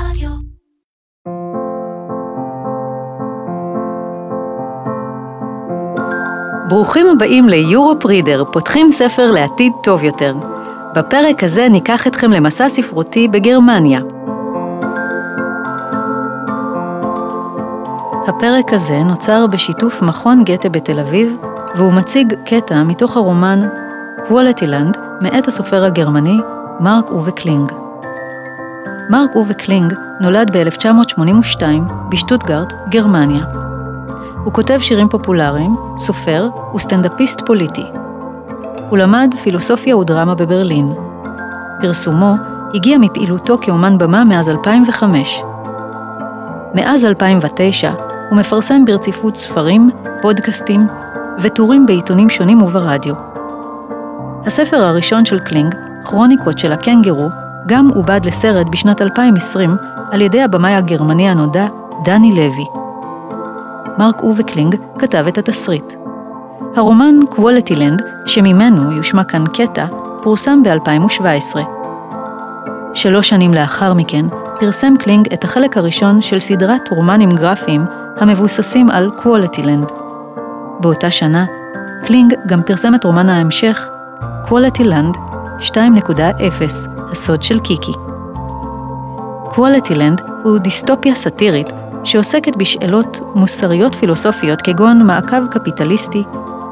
רדיו. ברוכים הבאים ל Europe Readr, פותחים ספר לעתיד טוב יותר. בפרק הזה ניקח אתכם למסע ספרותי בגרמניה. הפרק הזה נוצר בשיתוף מכון גתה בתל אביב, והוא מציג קטע מתוך הרומן קוולטילנד מאת הסופר הגרמני מרק אובה קלינג. מרק אובה קלינג נולד ב-1982 בשטוטגרט, גרמניה. הוא כותב שירים פופולריים, סופר וסטנדאפיסט פוליטי. הוא למד פילוסופיה ודרמה בברלין. פרסומו הגיע מפעילותו כאומן במה מאז 2005. מאז 2009 הוא מפרסם ברציפות ספרים, פודקאסטים וטורים בעיתונים שונים וברדיו. הספר הראשון של קלינג, כרוניקות של הקנגרו, גם עובד לסרט בשנת 2020 על ידי הבמאי הגרמני הנודע דני לוי. מרק אובה קלינג כתב את התסריט. הרומן קוולטילנד, שממנו יושמע כאן קטע, פורסם ב-2017. שלוש שנים לאחר מכן, פרסם קלינג את החלק הראשון של סדרת רומנים גרפיים המבוססים על קוולטילנד. באותה שנה, קלינג גם פרסם את רומן ההמשך, קוולטילנד 2.0, הסוד של קיקי. קוולטילנד הוא דיסטופיה סאטירית שעוסקת בשאלות מוסריות פילוסופיות כגון מעקב קפיטליסטי,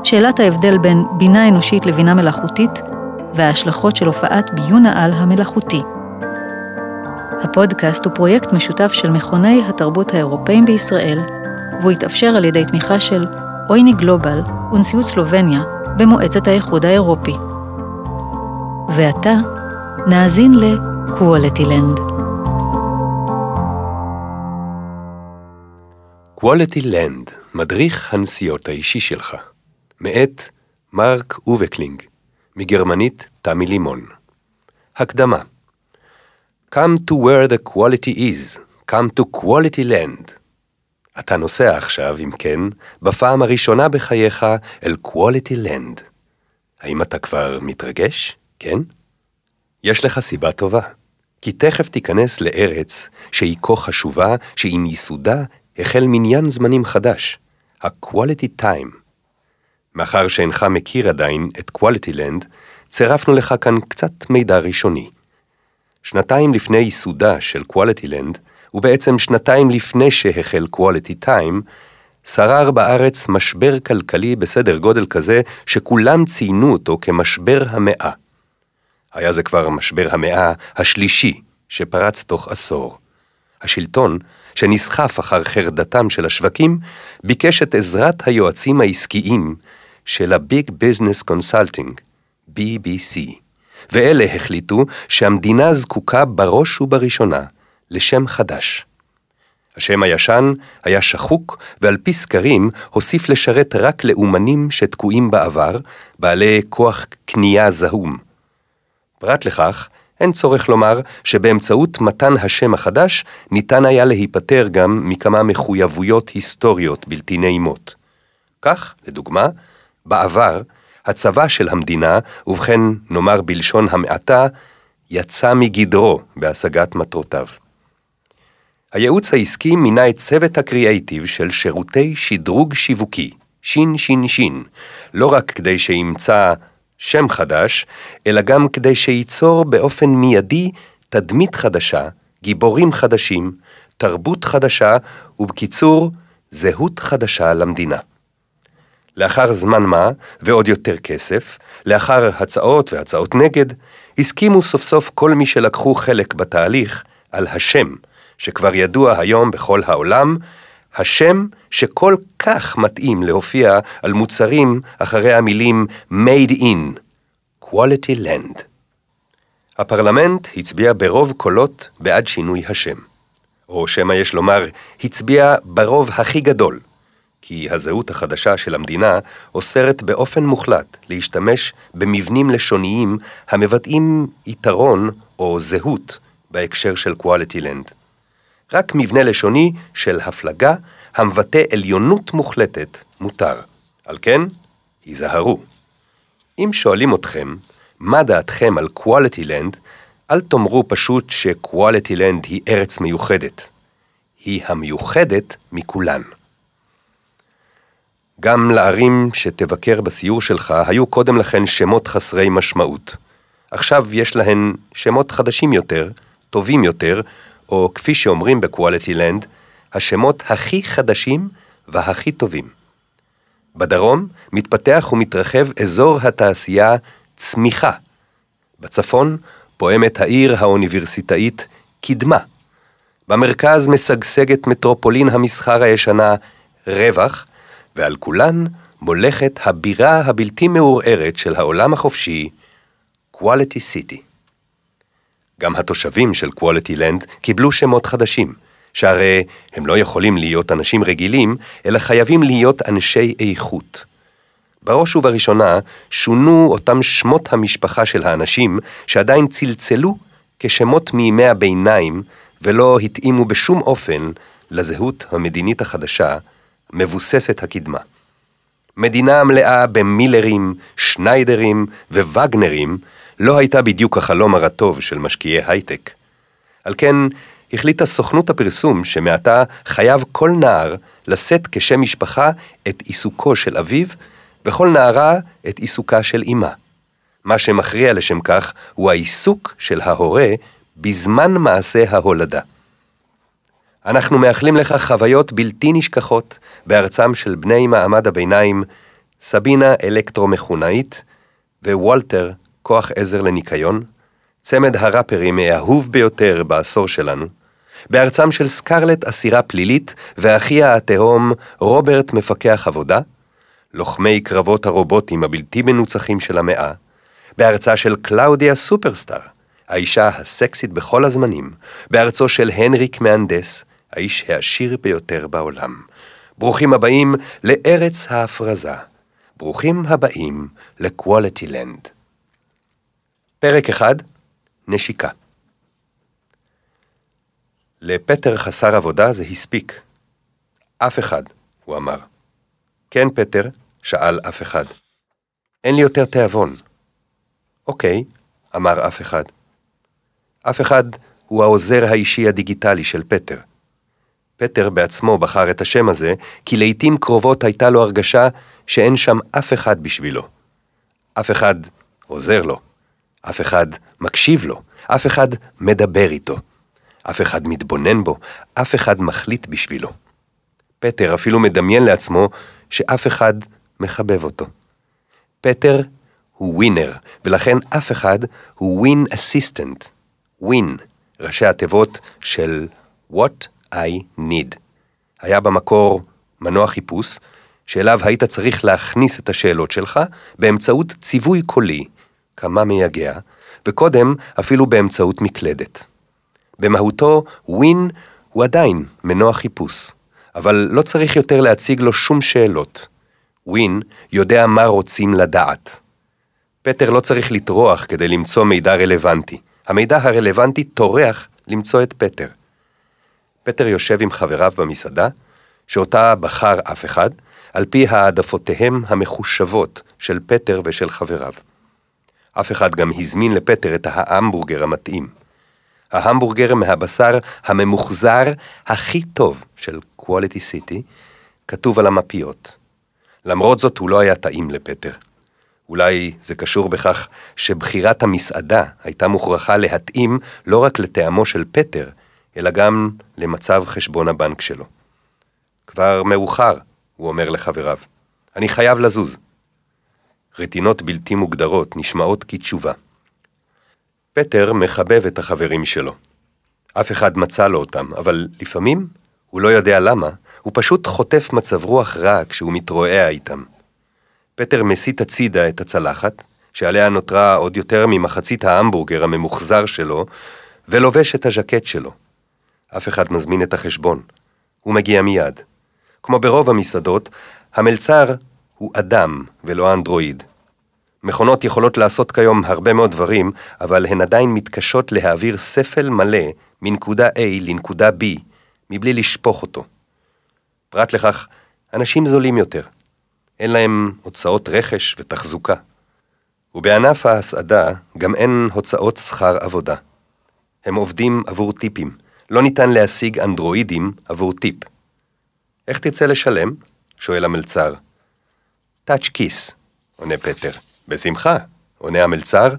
שאלת ההבדל בין בינה אנושית לבינה מלאכותית, וההשלכות של הופעת ביון העל המלאכותי. הפודקאסט הוא פרויקט משותף של מכוני התרבות האירופאים בישראל, והוא התאפשר על ידי תמיכה של EUNIC Global ונשיאות סלובניה במועצת האיחוד האירופי. ועתה, נאזין לקוולטילנד. קוולטי לנד, מדריך הנסיעות האישי שלך. מאת מרק אובה קלינג, מגרמנית תמי לימון. הקדמה Come to where the quality is, come to quality land. אתה נוסע עכשיו, אם כן, בפעם הראשונה בחייך אל quality land. האם אתה כבר מתרגש? כן? יש לך סיבה טובה, כי תכף תיכנס לארץ שהיא כה חשובה, שעם ייסודה החל מניין זמנים חדש, ה-quality time. מאחר שאינך מכיר עדיין את quality land, צירפנו לך כאן קצת מידע ראשוני. שנתיים לפני ייסודה של quality land, ובעצם שנתיים לפני שהחל quality time, שרר בארץ משבר כלכלי בסדר גודל כזה שכולם ציינו אותו כמשבר המאה. היה זה כבר משבר המאה השלישי שפרץ תוך עשור. השלטון, שנסחף אחר חרדתם של השווקים, ביקש את עזרת היועצים העסקיים של ה-Big Business Consulting, BBC, ואלה החליטו שהמדינה זקוקה בראש ובראשונה לשם חדש. השם הישן היה שחוק, ועל פי סקרים הוסיף לשרת רק לאומנים שתקועים בעבר, בעלי כוח קנייה זהום. פרט לכך, אין צורך לומר שבאמצעות מתן השם החדש ניתן היה להיפטר גם מכמה מחויבויות היסטוריות בלתי נעימות. כך, לדוגמה, בעבר, הצבא של המדינה, ובכן נאמר בלשון המעטה, יצא מגדרו בהשגת מטרותיו. הייעוץ העסקי מינה את צוות הקריאייטיב של שירותי שדרוג שיווקי, שין שין שין, לא רק כדי שימצא שם חדש, אלא גם כדי שייצור באופן מיידי תדמית חדשה, גיבורים חדשים, תרבות חדשה, ובקיצור, זהות חדשה למדינה. לאחר זמן מה, ועוד יותר כסף, לאחר הצעות והצעות נגד, הסכימו סוף סוף כל מי שלקחו חלק בתהליך על השם, שכבר ידוע היום בכל העולם, השם שכל כך מתאים להופיע על מוצרים אחרי המילים made in, quality land. הפרלמנט הצביע ברוב קולות בעד שינוי השם. או שמא יש לומר, הצביע ברוב הכי גדול, כי הזהות החדשה של המדינה אוסרת באופן מוחלט להשתמש במבנים לשוניים המבטאים יתרון או זהות בהקשר של quality land. רק מבנה לשוני של הפלגה המבטא עליונות מוחלטת מותר. על כן, היזהרו. אם שואלים אתכם, מה דעתכם על quality land, אל תאמרו פשוט שקואליטי לנד היא ארץ מיוחדת. היא המיוחדת מכולן. גם לערים שתבקר בסיור שלך היו קודם לכן שמות חסרי משמעות. עכשיו יש להן שמות חדשים יותר, טובים יותר, או כפי שאומרים בקואליטי לנד, השמות הכי חדשים והכי טובים. בדרום מתפתח ומתרחב אזור התעשייה צמיחה. בצפון פועמת העיר האוניברסיטאית קדמה. במרכז משגשגת מטרופולין המסחר הישנה רווח, ועל כולן מולכת הבירה הבלתי מעורערת של העולם החופשי, Quality City. גם התושבים של Quality Land קיבלו שמות חדשים, שהרי הם לא יכולים להיות אנשים רגילים, אלא חייבים להיות אנשי איכות. בראש ובראשונה שונו אותם שמות המשפחה של האנשים שעדיין צלצלו כשמות מימי הביניים ולא התאימו בשום אופן לזהות המדינית החדשה, מבוססת הקדמה. מדינה מלאה במילרים, שניידרים ווגנרים לא הייתה בדיוק החלום הרטוב של משקיעי הייטק. על כן, החליטה סוכנות הפרסום שמעתה חייב כל נער לשאת כשם משפחה את עיסוקו של אביו, וכל נערה את עיסוקה של אמה. מה שמכריע לשם כך הוא העיסוק של ההורה בזמן מעשה ההולדה. אנחנו מאחלים לך חוויות בלתי נשכחות בארצם של בני מעמד הביניים, סבינה אלקטרומכונאית ווולטר כוח עזר לניקיון, צמד הראפרים האהוב ביותר בעשור שלנו, בארצם של סקרלט אסירה פלילית ואחיה התהום רוברט מפקח עבודה, לוחמי קרבות הרובוטים הבלתי מנוצחים של המאה, בארצה של קלאודיה סופרסטאר, האישה הסקסית בכל הזמנים, בארצו של הנריק מהנדס, האיש העשיר ביותר בעולם. ברוכים הבאים לארץ ההפרזה. ברוכים הבאים לקואליטי לנד. פרק אחד, נשיקה. לפטר חסר עבודה זה הספיק. אף אחד, הוא אמר. כן, פטר, שאל אף אחד. אין לי יותר תיאבון. אוקיי, אמר אף אחד. אף אחד הוא העוזר האישי הדיגיטלי של פטר. פטר בעצמו בחר את השם הזה, כי לעתים קרובות הייתה לו הרגשה שאין שם אף אחד בשבילו. אף אחד עוזר לו, אף אחד מקשיב לו, אף אחד מדבר איתו, אף אחד מתבונן בו, אף אחד מחליט בשבילו. פטר אפילו מדמיין לעצמו שאף אחד מחבב אותו. פטר הוא ווינר, ולכן אף אחד הוא ווין אסיסטנט. ווין, ראשי התיבות של What I need. היה במקור מנוע חיפוש, שאליו היית צריך להכניס את השאלות שלך באמצעות ציווי קולי, כמה מייגע, וקודם אפילו באמצעות מקלדת. במהותו, ווין הוא עדיין מנוע חיפוש, אבל לא צריך יותר להציג לו שום שאלות. ווין יודע מה רוצים לדעת. פטר לא צריך לטרוח כדי למצוא מידע רלוונטי. המידע הרלוונטי טורח למצוא את פטר. פטר יושב עם חבריו במסעדה, שאותה בחר אף אחד, על פי העדפותיהם המחושבות של פטר ושל חבריו. אף אחד גם הזמין לפטר את ההמבורגר המתאים. ההמבורגר מהבשר הממוחזר הכי טוב של קואליטי סיטי, כתוב על המפיות. למרות זאת הוא לא היה טעים לפטר. אולי זה קשור בכך שבחירת המסעדה הייתה מוכרחה להתאים לא רק לטעמו של פטר, אלא גם למצב חשבון הבנק שלו. כבר מאוחר, הוא אומר לחבריו. אני חייב לזוז. רטינות בלתי מוגדרות נשמעות כתשובה. פטר מחבב את החברים שלו. אף אחד מצא לו אותם, אבל לפעמים, הוא לא יודע למה, הוא פשוט חוטף מצב רוח רע כשהוא מתרועע איתם. פטר מסיט הצידה את הצלחת, שעליה נותרה עוד יותר ממחצית ההמבורגר הממוחזר שלו, ולובש את הז'קט שלו. אף אחד מזמין את החשבון. הוא מגיע מיד. כמו ברוב המסעדות, המלצר הוא אדם ולא אנדרואיד. מכונות יכולות לעשות כיום הרבה מאוד דברים, אבל הן עדיין מתקשות להעביר ספל מלא מנקודה A לנקודה B, מבלי לשפוך אותו. פרט לכך, אנשים זולים יותר. אין להם הוצאות רכש ותחזוקה. ובענף ההסעדה גם אין הוצאות שכר עבודה. הם עובדים עבור טיפים. לא ניתן להשיג אנדרואידים עבור טיפ. איך תרצה לשלם? שואל המלצר. TouchKiss, עונה פטר. בשמחה, עונה המלצר,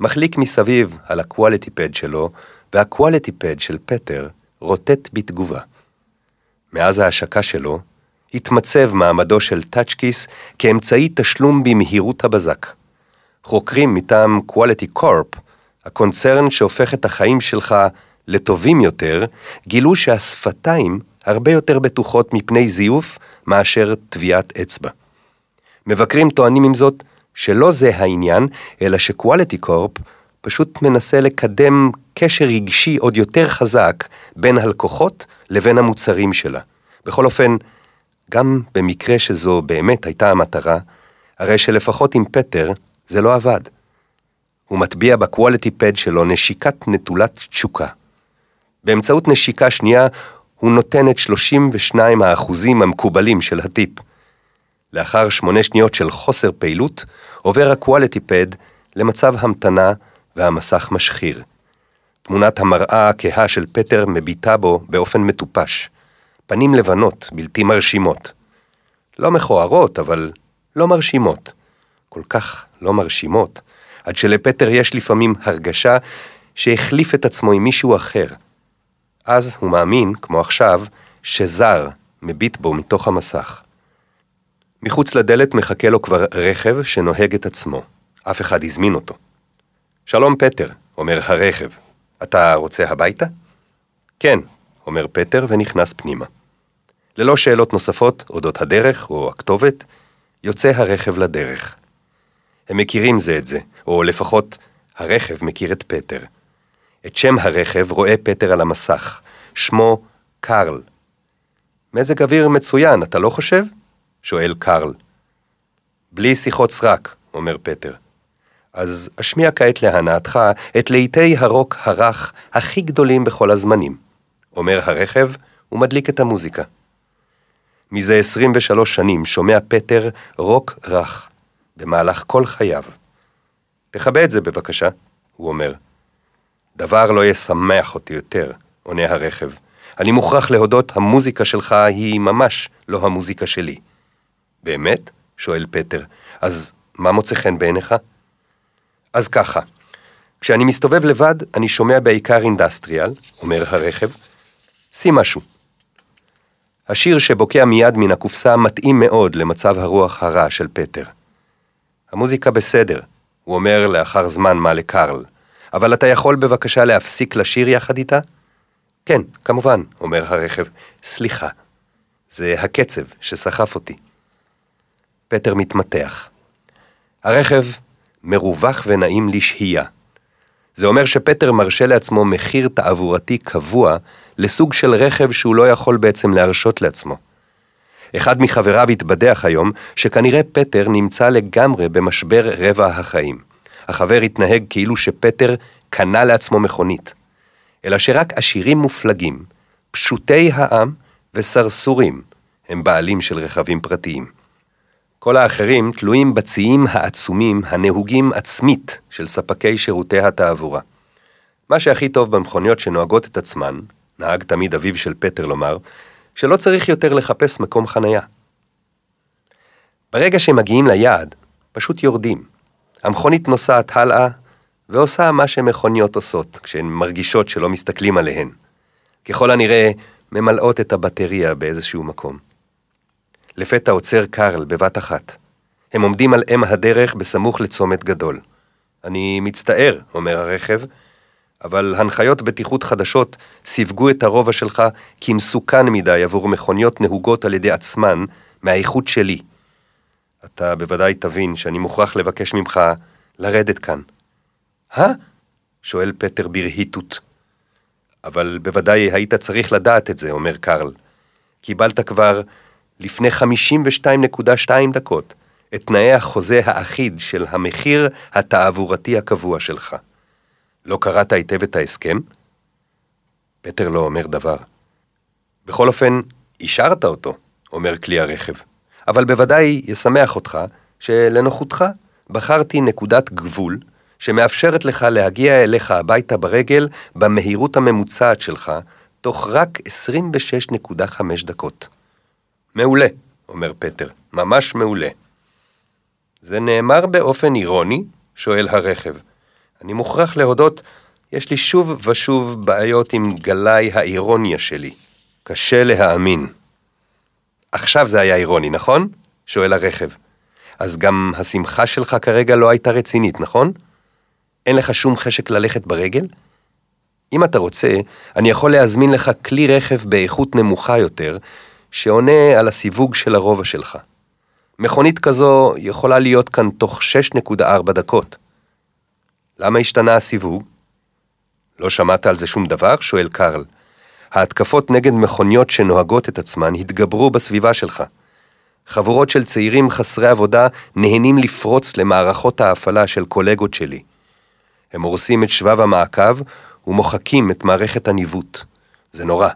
מחליק מסביב על ה QualityPad שלו, וה QualityPad של פטר רוטט בתגובה. מאז ההשקה שלו, התמצב מעמדו של TouchKiss כאמצעי תשלום במהירות הבזק. חוקרים מטעם Quality Corp, הקונצרן שהופך את החיים שלך לטובים יותר, גילו שהשפתיים הרבה יותר בטוחות מפני זיוף מאשר טביעת אצבע. מבקרים טוענים עם זאת שלא זה העניין, אלא שקואליטי קורפ פשוט מנסה לקדם קשר רגשי עוד יותר חזק בין הלקוחות לבין המוצרים שלה. בכל אופן, גם במקרה שזו באמת הייתה המטרה, הרי שלפחות עם פטר זה לא עבד. הוא מטביע בקואליטי פד שלו נשיקת נטולת תשוקה. באמצעות נשיקה שנייה הוא נותן את 32 האחוזים המקובלים של הטיפ. לאחר שמונה שניות של חוסר פעילות, עובר הקואליטי פד למצב המתנה והמסך משחיר. תמונת המראה הכהה של פטר מביטה בו באופן מטופש. פנים לבנות, בלתי מרשימות. לא מכוערות, אבל לא מרשימות. כל כך לא מרשימות, עד שלפטר יש לפעמים הרגשה שהחליף את עצמו עם מישהו אחר. אז הוא מאמין, כמו עכשיו, שזר מביט בו מתוך המסך. מחוץ לדלת מחכה לו כבר רכב שנוהג את עצמו. אף אחד הזמין אותו. שלום פטר, אומר הרכב. אתה רוצה הביתה? כן, אומר פטר ונכנס פנימה. ללא שאלות נוספות אודות הדרך או הכתובת, יוצא הרכב לדרך. הם מכירים זה את זה, או לפחות הרכב מכיר את פטר. את שם הרכב רואה פטר על המסך, שמו קרל. מזג אוויר מצוין, אתה לא חושב? שואל קרל. בלי שיחות סרק, אומר פטר. אז אשמיע כעת להנאתך את להיטי הרוק הרך הכי גדולים בכל הזמנים. אומר הרכב ומדליק את המוזיקה. מזה 23 שנים שומע פטר רוק רך, במהלך כל חייו. תכבה את זה בבקשה, הוא אומר. דבר לא ישמח אותי יותר, עונה הרכב. אני מוכרח להודות, המוזיקה שלך היא ממש לא המוזיקה שלי. באמת? שואל פטר. אז מה מוצא חן בעיניך? אז ככה, כשאני מסתובב לבד, אני שומע בעיקר אינדסטריאל, אומר הרכב. שים משהו. השיר שבוקע מיד מן הקופסה מתאים מאוד למצב הרוח הרע של פטר. המוזיקה בסדר, הוא אומר לאחר זמן מה לקרל, אבל אתה יכול בבקשה להפסיק לשיר יחד איתה? כן, כמובן, אומר הרכב. סליחה, זה הקצב שסחף אותי. פטר מתמתח. הרכב מרווח ונעים לשהייה. זה אומר שפטר מרשה לעצמו מחיר תעבורתי קבוע לסוג של רכב שהוא לא יכול בעצם להרשות לעצמו. אחד מחבריו התבדח היום שכנראה פטר נמצא לגמרי במשבר רבע החיים. החבר התנהג כאילו שפטר קנה לעצמו מכונית. אלא שרק עשירים מופלגים, פשוטי העם וסרסורים הם בעלים של רכבים פרטיים. כל האחרים תלויים בציים העצומים הנהוגים עצמית של ספקי שירותי התעבורה. מה שהכי טוב במכוניות שנוהגות את עצמן, נהג תמיד אביו של פטר לומר, שלא צריך יותר לחפש מקום חניה. ברגע שמגיעים ליעד, פשוט יורדים. המכונית נוסעת הלאה ועושה מה שמכוניות עושות כשהן מרגישות שלא מסתכלים עליהן. ככל הנראה, ממלאות את הבטריה באיזשהו מקום. לפתע עוצר קרל בבת אחת. הם עומדים על אם הדרך בסמוך לצומת גדול. אני מצטער, אומר הרכב, אבל הנחיות בטיחות חדשות סיווגו את הרובע שלך כמסוכן מדי עבור מכוניות נהוגות על ידי עצמן מהאיכות שלי. אתה בוודאי תבין שאני מוכרח לבקש ממך לרדת כאן. הא? שואל פטר ברהיטות. אבל בוודאי היית צריך לדעת את זה, אומר קרל. קיבלת כבר לפני 52.2 דקות את תנאי החוזה האחיד של המחיר התעבורתי הקבוע שלך. לא קראת היטב את ההסכם? פטר לא אומר דבר. בכל אופן, אישרת אותו, אומר כלי הרכב. אבל בוודאי ישמח אותך שלנוחותך בחרתי נקודת גבול שמאפשרת לך להגיע אליך הביתה ברגל במהירות הממוצעת שלך, תוך רק 26.5 דקות. מעולה, אומר פטר, ממש מעולה. זה נאמר באופן אירוני? שואל הרכב. אני מוכרח להודות, יש לי שוב ושוב בעיות עם גלאי האירוניה שלי. קשה להאמין. עכשיו זה היה אירוני, נכון? שואל הרכב. אז גם השמחה שלך כרגע לא הייתה רצינית, נכון? אין לך שום חשק ללכת ברגל? אם אתה רוצה, אני יכול להזמין לך כלי רכב באיכות נמוכה יותר, שעונה על הסיווג של הרובע שלך. מכונית כזו יכולה להיות כאן תוך 6.4 דקות. למה השתנה הסיווג? לא שמעת על זה שום דבר? שואל קרל. ההתקפות נגד מכוניות שנוהגות את עצמן התגברו בסביבה שלך. חבורות של צעירים חסרי עבודה נהנים לפרוץ למערכות ההפעלה של קולגות שלי. הם הורסים את שבב המעקב ומוחקים את מערכת הניווט. זה נורא.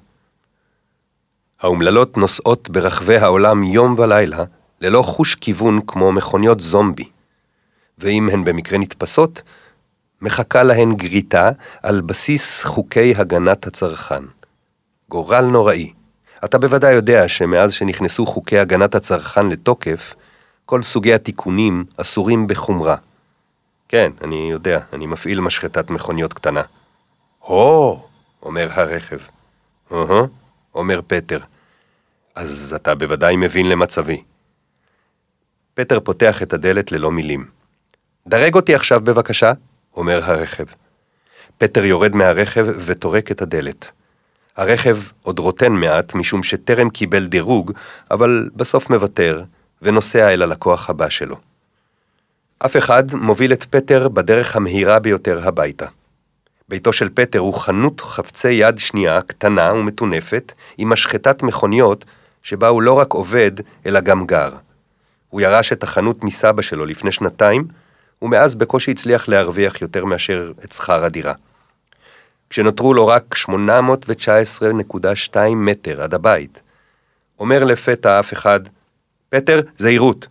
האומללות נוסעות ברחבי העולם יום ולילה, ללא חוש כיוון כמו מכוניות זומבי. ואם הן במקרה נתפסות, מחכה להן גריטה על בסיס חוקי הגנת הצרכן. גורל נוראי. אתה בוודאי יודע שמאז שנכנסו חוקי הגנת הצרכן לתוקף, כל סוגי התיקונים אסורים בחומרה. כן, אני יודע, אני מפעיל משחטת מכוניות קטנה. הו, אומר הרכב. אוהו, אומר פטר. אז אתה בוודאי מבין למצבי. פטר פותח את הדלת ללא מילים. דרג אותי עכשיו בבקשה, אומר הרכב. פטר יורד מהרכב וטורק את הדלת. הרכב עוד רוטן מעט משום שטרם קיבל דירוג, אבל בסוף מוותר, ונוסע אל הלקוח הבא שלו. אף אחד מוביל את פטר בדרך המהירה ביותר הביתה. ביתו של פטר הוא חנות חפצי יד שנייה, קטנה ומטונפת, עם משחטת מכוניות, שבה הוא לא רק עובד, אלא גם גר. הוא ירש את החנות מסבא שלו לפני שנתיים, ומאז בקושי הצליח להרוויח יותר מאשר את שכר הדירה. כשנותרו לו רק 819.2 מטר עד הבית, אומר לפתע אף אחד, פטר, זהירות.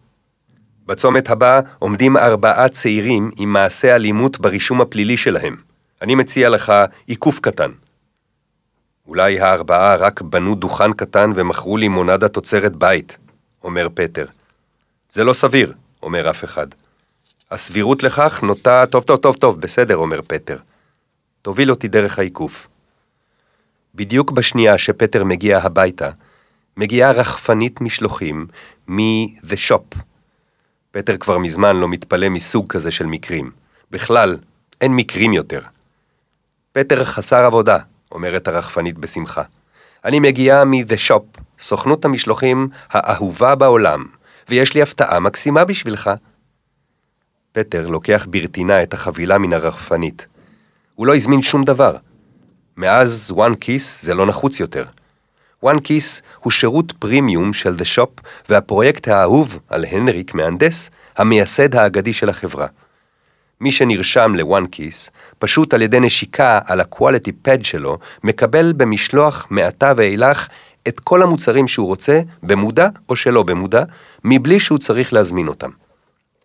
בצומת הבא עומדים ארבעה צעירים עם מעשה אלימות ברישום הפלילי שלהם. אני מציע לך עיקוף קטן. אולי הארבעה רק בנו דוכן קטן ומכרו לימונדה תוצרת בית, אומר פטר. זה לא סביר, אומר אף אחד. הסבירות לכך נוטה... טוב, טוב, טוב, טוב, בסדר, אומר פטר. תוביל אותי דרך העיקוף. בדיוק בשנייה שפטר מגיע הביתה, מגיעה רחפנית משלוחים מ-The Shop. פטר כבר מזמן לא מתפלא מסוג כזה של מקרים. בכלל, אין מקרים יותר. פטר חסר עבודה, אומרת הרחפנית בשמחה. אני מגיעה מ-The Shop, סוכנות המשלוחים האהובה בעולם, ויש לי הפתעה מקסימה בשבילך. פטר לוקח ברטינה את החבילה מן הרחפנית. הוא לא הזמין שום דבר. מאז One Kiss זה לא נחוץ יותר. One Kiss הוא שירות פרימיום של The Shop והפרויקט האהוב על הנריק מהנדס, המייסד האגדי של החברה. מי שנרשם ל-One Kiss, פשוט על ידי נשיקה על ה-quality pad שלו, מקבל במשלוח מעתה ואילך את כל המוצרים שהוא רוצה, במודע או שלא במודע, מבלי שהוא צריך להזמין אותם.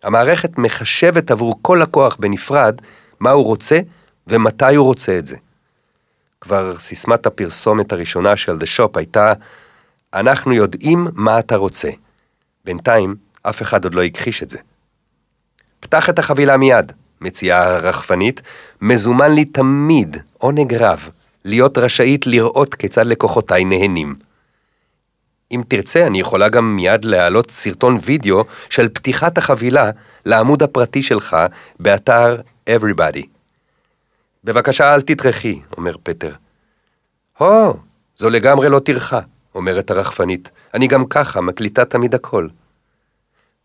המערכת מחשבת עבור כל לקוח בנפרד מה הוא רוצה ומתי הוא רוצה את זה. כבר סיסמת הפרסומת הראשונה של The Shop הייתה, אנחנו יודעים מה אתה רוצה. בינתיים, אף אחד עוד לא הכחיש את זה. פתח את החבילה מיד, מציעה הרחפנית, מזומן לי תמיד עונג רב להיות רשאית לראות כיצד לקוחותיי נהנים. אם תרצה, אני יכולה גם מיד להעלות סרטון וידאו של פתיחת החבילה לעמוד הפרטי שלך באתר Everybody. בבקשה אל תטרחי, אומר פטר. הו, זו לגמרי לא טרחה, אומרת הרחפנית. אני גם ככה מקליטה תמיד הכל.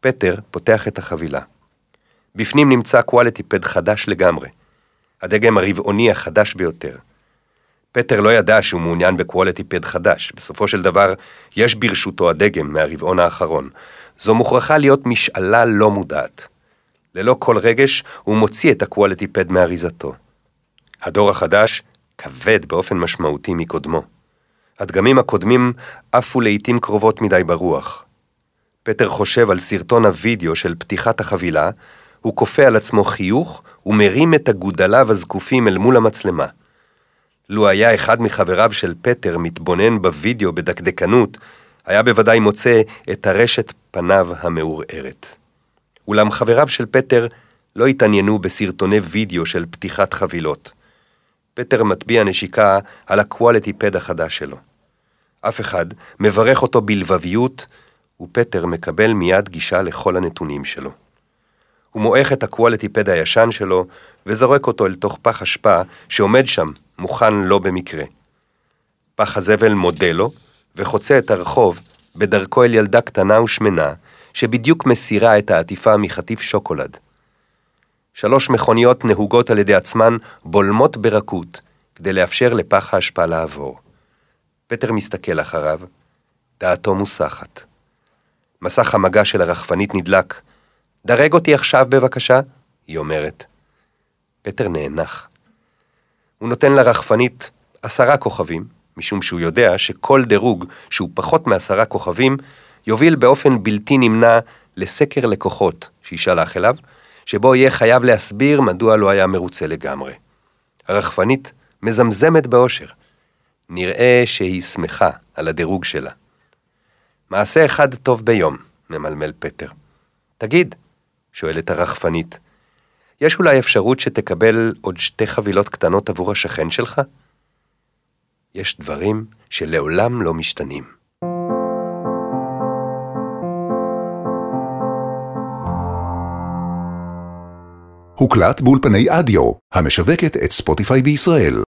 פטר פותח את החבילה. בפנים נמצא pad חדש לגמרי. הדגם הרבעוני החדש ביותר. פטר לא ידע שהוא מעוניין בקוולטי פד חדש. בסופו של דבר, יש ברשותו הדגם מהרבעון האחרון. זו מוכרחה להיות משאלה לא מודעת. ללא כל רגש, הוא מוציא את הקוולטי פד מאריזתו. הדור החדש כבד באופן משמעותי מקודמו. הדגמים הקודמים עפו לעיתים קרובות מדי ברוח. פטר חושב על סרטון הוידאו של פתיחת החבילה, הוא כופה על עצמו חיוך ומרים את אגודליו הזקופים אל מול המצלמה. לו היה אחד מחבריו של פטר מתבונן בווידאו בדקדקנות, היה בוודאי מוצא את הרשת פניו המעורערת. אולם חבריו של פטר לא התעניינו בסרטוני וידאו של פתיחת חבילות. פטר מטביע נשיקה על הקואליטי פד החדש שלו. אף אחד מברך אותו בלבביות, ופטר מקבל מיד גישה לכל הנתונים שלו. הוא מועך את הקואליטי פד הישן שלו, וזורק אותו אל תוך פח אשפה שעומד שם, מוכן לא במקרה. פח הזבל מודה לו, וחוצה את הרחוב בדרכו אל ילדה קטנה ושמנה, שבדיוק מסירה את העטיפה מחטיף שוקולד. שלוש מכוניות נהוגות על ידי עצמן בולמות ברכות, כדי לאפשר לפח האשפה לעבור. פטר מסתכל אחריו, דעתו מוסחת. מסך המגע של הרחפנית נדלק. דרג אותי עכשיו בבקשה, היא אומרת. פטר נאנח. הוא נותן לרחפנית עשרה כוכבים, משום שהוא יודע שכל דירוג שהוא פחות מעשרה כוכבים, יוביל באופן בלתי נמנע לסקר לקוחות שישלח אליו, שבו יהיה חייב להסביר מדוע לא היה מרוצה לגמרי. הרחפנית מזמזמת באושר. נראה שהיא שמחה על הדירוג שלה. מעשה אחד טוב ביום, ממלמל פטר. תגיד, שואלת הרחפנית, יש אולי אפשרות שתקבל עוד שתי חבילות קטנות עבור השכן שלך? יש דברים שלעולם לא משתנים. הוקלט באולפני אדיו, המשווקת את ספוטיפיי בישראל.